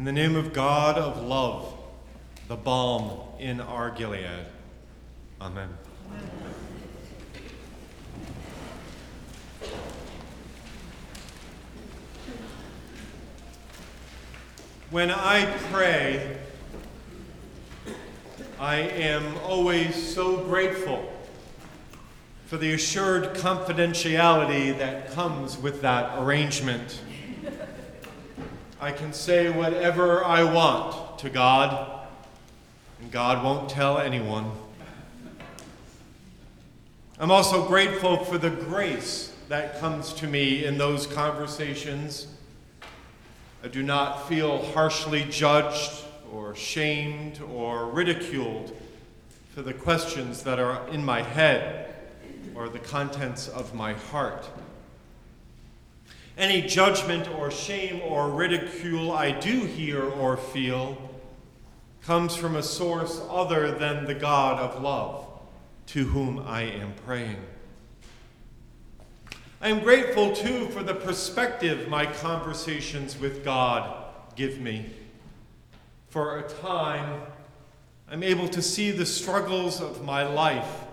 In the name of God of love, the balm in our Gilead. Amen. When I pray, I am always so grateful for the assured confidentiality that comes with that arrangement. I can say whatever I want to God, and God won't tell anyone. I'm also grateful for the grace that comes to me in those conversations. I do not feel harshly judged or shamed or ridiculed for the questions that are in my head or the contents of my heart. Any judgment or shame or ridicule I do hear or feel comes from a source other than the God of love to whom I am praying. I am grateful too for the perspective my conversations with God give me. For a time, I'm able to see the struggles of my life,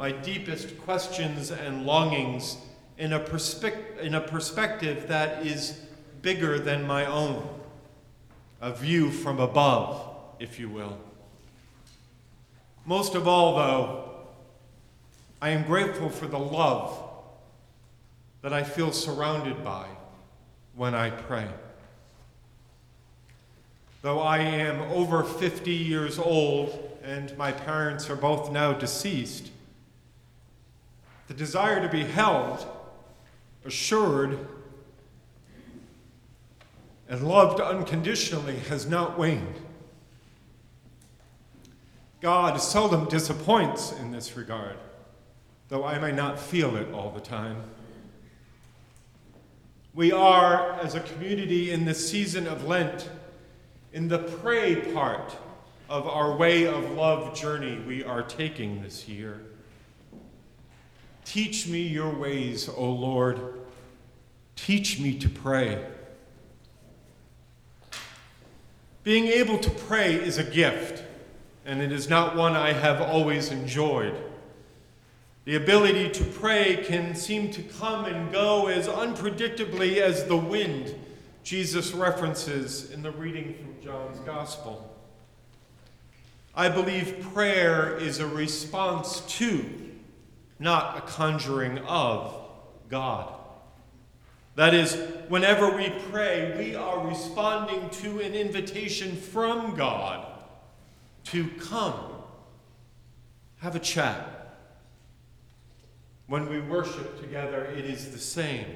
my deepest questions and longings in a, perspe- in a perspective that is bigger than my own, a view from above, if you will. Most of all, though, I am grateful for the love that I feel surrounded by when I pray. Though I am over 50 years old and my parents are both now deceased, the desire to be held assured, and loved unconditionally has not waned. God seldom disappoints in this regard, though I may not feel it all the time. We are, as a community in this season of Lent, in the pray part of our way of love journey we are taking this year. Teach me your ways, O Lord. Teach me to pray. Being able to pray is a gift, and it is not one I have always enjoyed. The ability to pray can seem to come and go as unpredictably as the wind, Jesus references in the reading from John's Gospel. I believe prayer is a response to not a conjuring of God. That is, whenever we pray, we are responding to an invitation from God to come, have a chat. When we worship together, it is the same.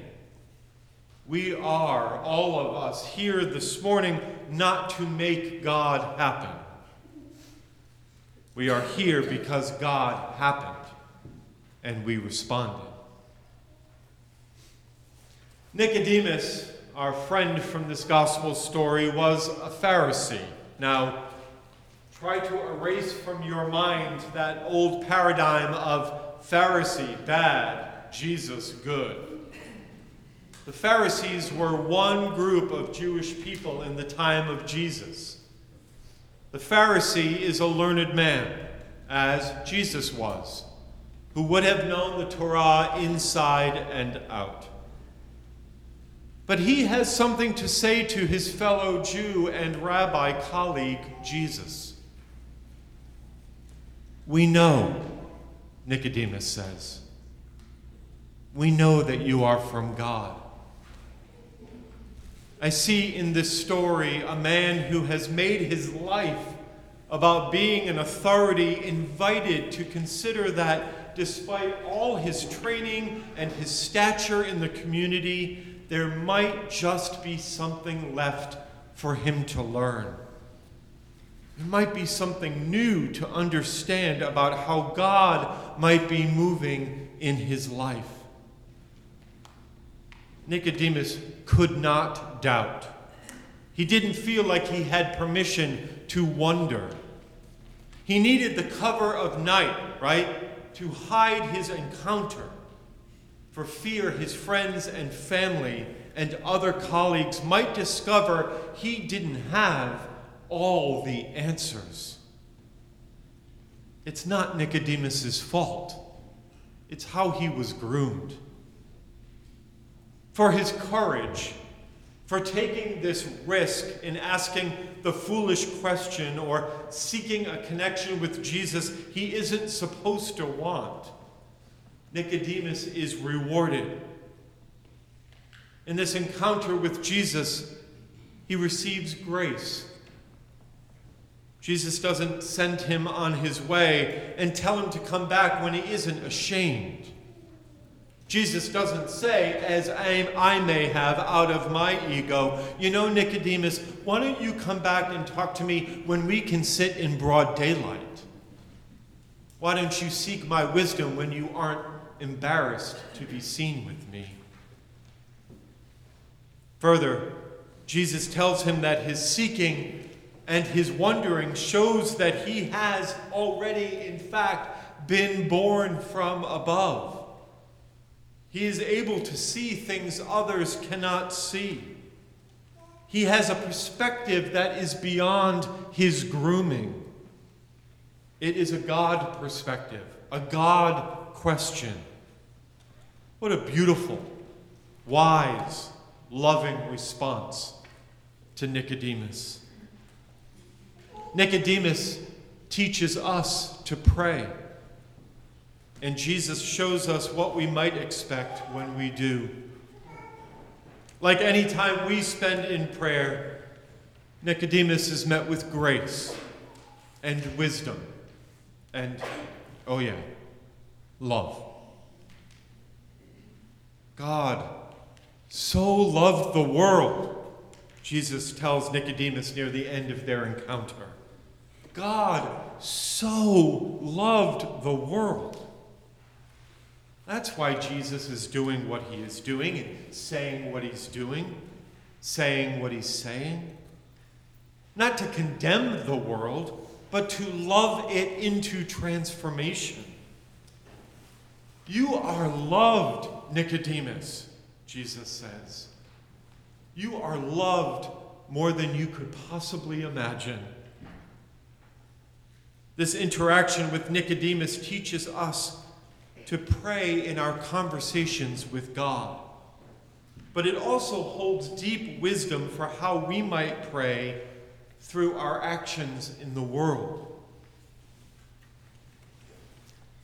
We are, all of us, here this morning not to make God happen. We are here because God happened and we responded. Nicodemus, our friend from this gospel story, was a Pharisee. Now, try to erase from your mind that old paradigm of Pharisee bad, Jesus good. The Pharisees were one group of Jewish people in the time of Jesus. The Pharisee is a learned man, as Jesus was who would have known the Torah inside and out. But he has something to say to his fellow Jew and rabbi colleague, Jesus. We know, Nicodemus says, we know that you are from God. I see in this story a man who has made his life about being an authority invited to consider that despite all his training and his stature in the community, there might just be something left for him to learn. There might be something new to understand about how God might be moving in his life. Nicodemus could not doubt. He didn't feel like he had permission to wonder. He needed the cover of night, right? to hide his encounter for fear his friends and family and other colleagues might discover he didn't have all the answers. It's not Nicodemus's fault. It's how he was groomed. For his courage, for taking this risk in asking the foolish question or seeking a connection with Jesus he isn't supposed to want. Nicodemus is rewarded. In this encounter with Jesus, he receives grace. Jesus doesn't send him on his way and tell him to come back when he isn't ashamed. Jesus doesn't say, as I may have out of my ego, you know, Nicodemus, why don't you come back and talk to me when we can sit in broad daylight? Why don't you seek my wisdom when you aren't embarrassed to be seen with me? Further, Jesus tells him that his seeking and his wondering shows that he has already, in fact, been born from above. He is able to see things others cannot see. He has a perspective that is beyond his grooming. It is a God perspective, a God question. What a beautiful, wise, loving response to Nicodemus. Nicodemus teaches us to pray. And Jesus shows us what we might expect when we do. Like any time we spend in prayer, Nicodemus is met with grace and wisdom and, oh yeah, love. God so loved the world, Jesus tells Nicodemus near the end of their encounter. God so loved the world that's why Jesus is doing what he is doing and saying what he's doing, saying what he's saying. Not to condemn the world, but to love it into transformation. You are loved, Nicodemus, Jesus says. You are loved more than you could possibly imagine. This interaction with Nicodemus teaches us to pray in our conversations with God. But it also holds deep wisdom for how we might pray through our actions in the world.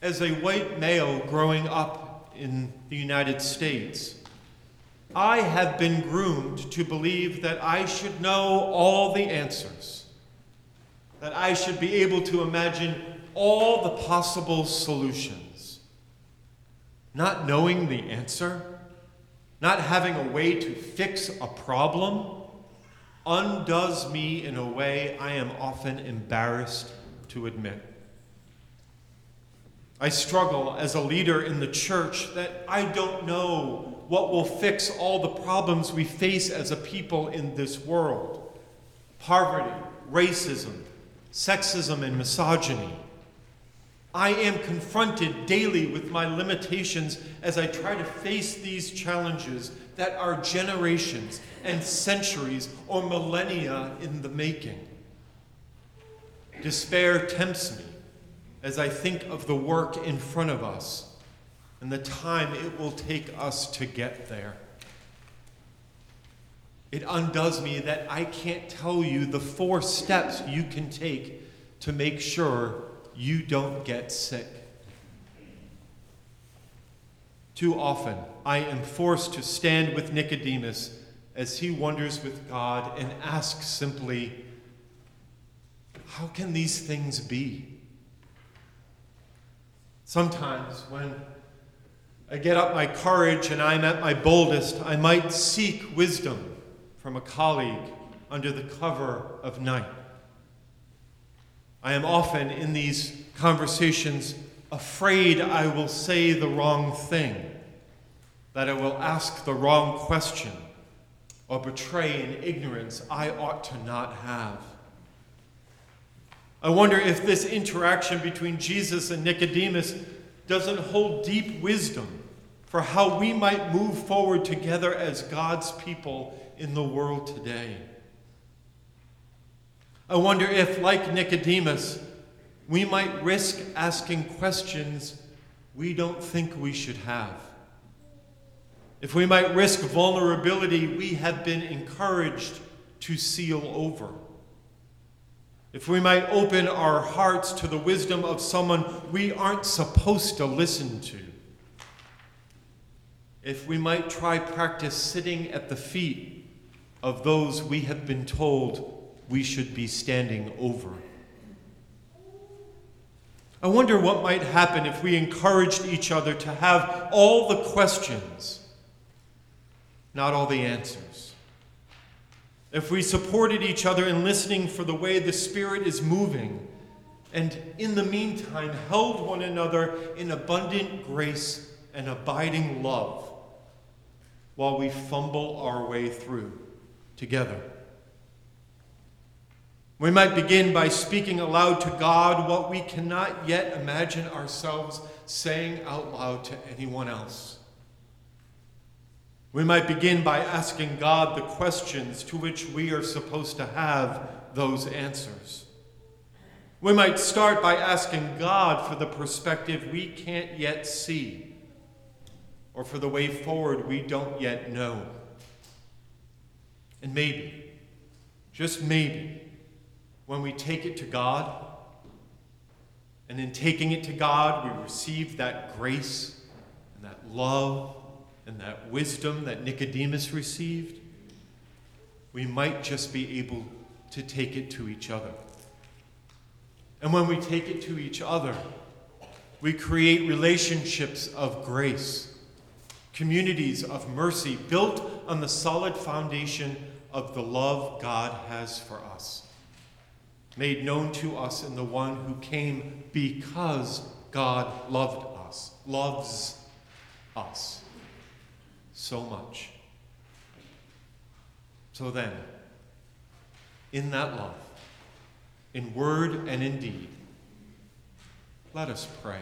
As a white male growing up in the United States, I have been groomed to believe that I should know all the answers, that I should be able to imagine all the possible solutions not knowing the answer, not having a way to fix a problem, undoes me in a way I am often embarrassed to admit. I struggle as a leader in the church that I don't know what will fix all the problems we face as a people in this world poverty, racism, sexism, and misogyny. I am confronted daily with my limitations as I try to face these challenges that are generations and centuries or millennia in the making. Despair tempts me as I think of the work in front of us and the time it will take us to get there. It undoes me that I can't tell you the four steps you can take to make sure you don't get sick. Too often, I am forced to stand with Nicodemus as he wonders with God and asks simply, How can these things be? Sometimes, when I get up my courage and I'm at my boldest, I might seek wisdom from a colleague under the cover of night. I am often in these conversations afraid I will say the wrong thing, that I will ask the wrong question, or betray an ignorance I ought to not have. I wonder if this interaction between Jesus and Nicodemus doesn't hold deep wisdom for how we might move forward together as God's people in the world today. I wonder if, like Nicodemus, we might risk asking questions we don't think we should have. If we might risk vulnerability we have been encouraged to seal over. If we might open our hearts to the wisdom of someone we aren't supposed to listen to. If we might try practice sitting at the feet of those we have been told we should be standing over. I wonder what might happen if we encouraged each other to have all the questions, not all the answers. If we supported each other in listening for the way the Spirit is moving, and in the meantime held one another in abundant grace and abiding love while we fumble our way through together. We might begin by speaking aloud to God what we cannot yet imagine ourselves saying out loud to anyone else. We might begin by asking God the questions to which we are supposed to have those answers. We might start by asking God for the perspective we can't yet see, or for the way forward we don't yet know. And maybe, just maybe, when we take it to God, and in taking it to God, we receive that grace and that love and that wisdom that Nicodemus received, we might just be able to take it to each other. And when we take it to each other, we create relationships of grace, communities of mercy built on the solid foundation of the love God has for us made known to us in the one who came because God loved us, loves us so much. So then, in that love, in word and in deed, let us pray.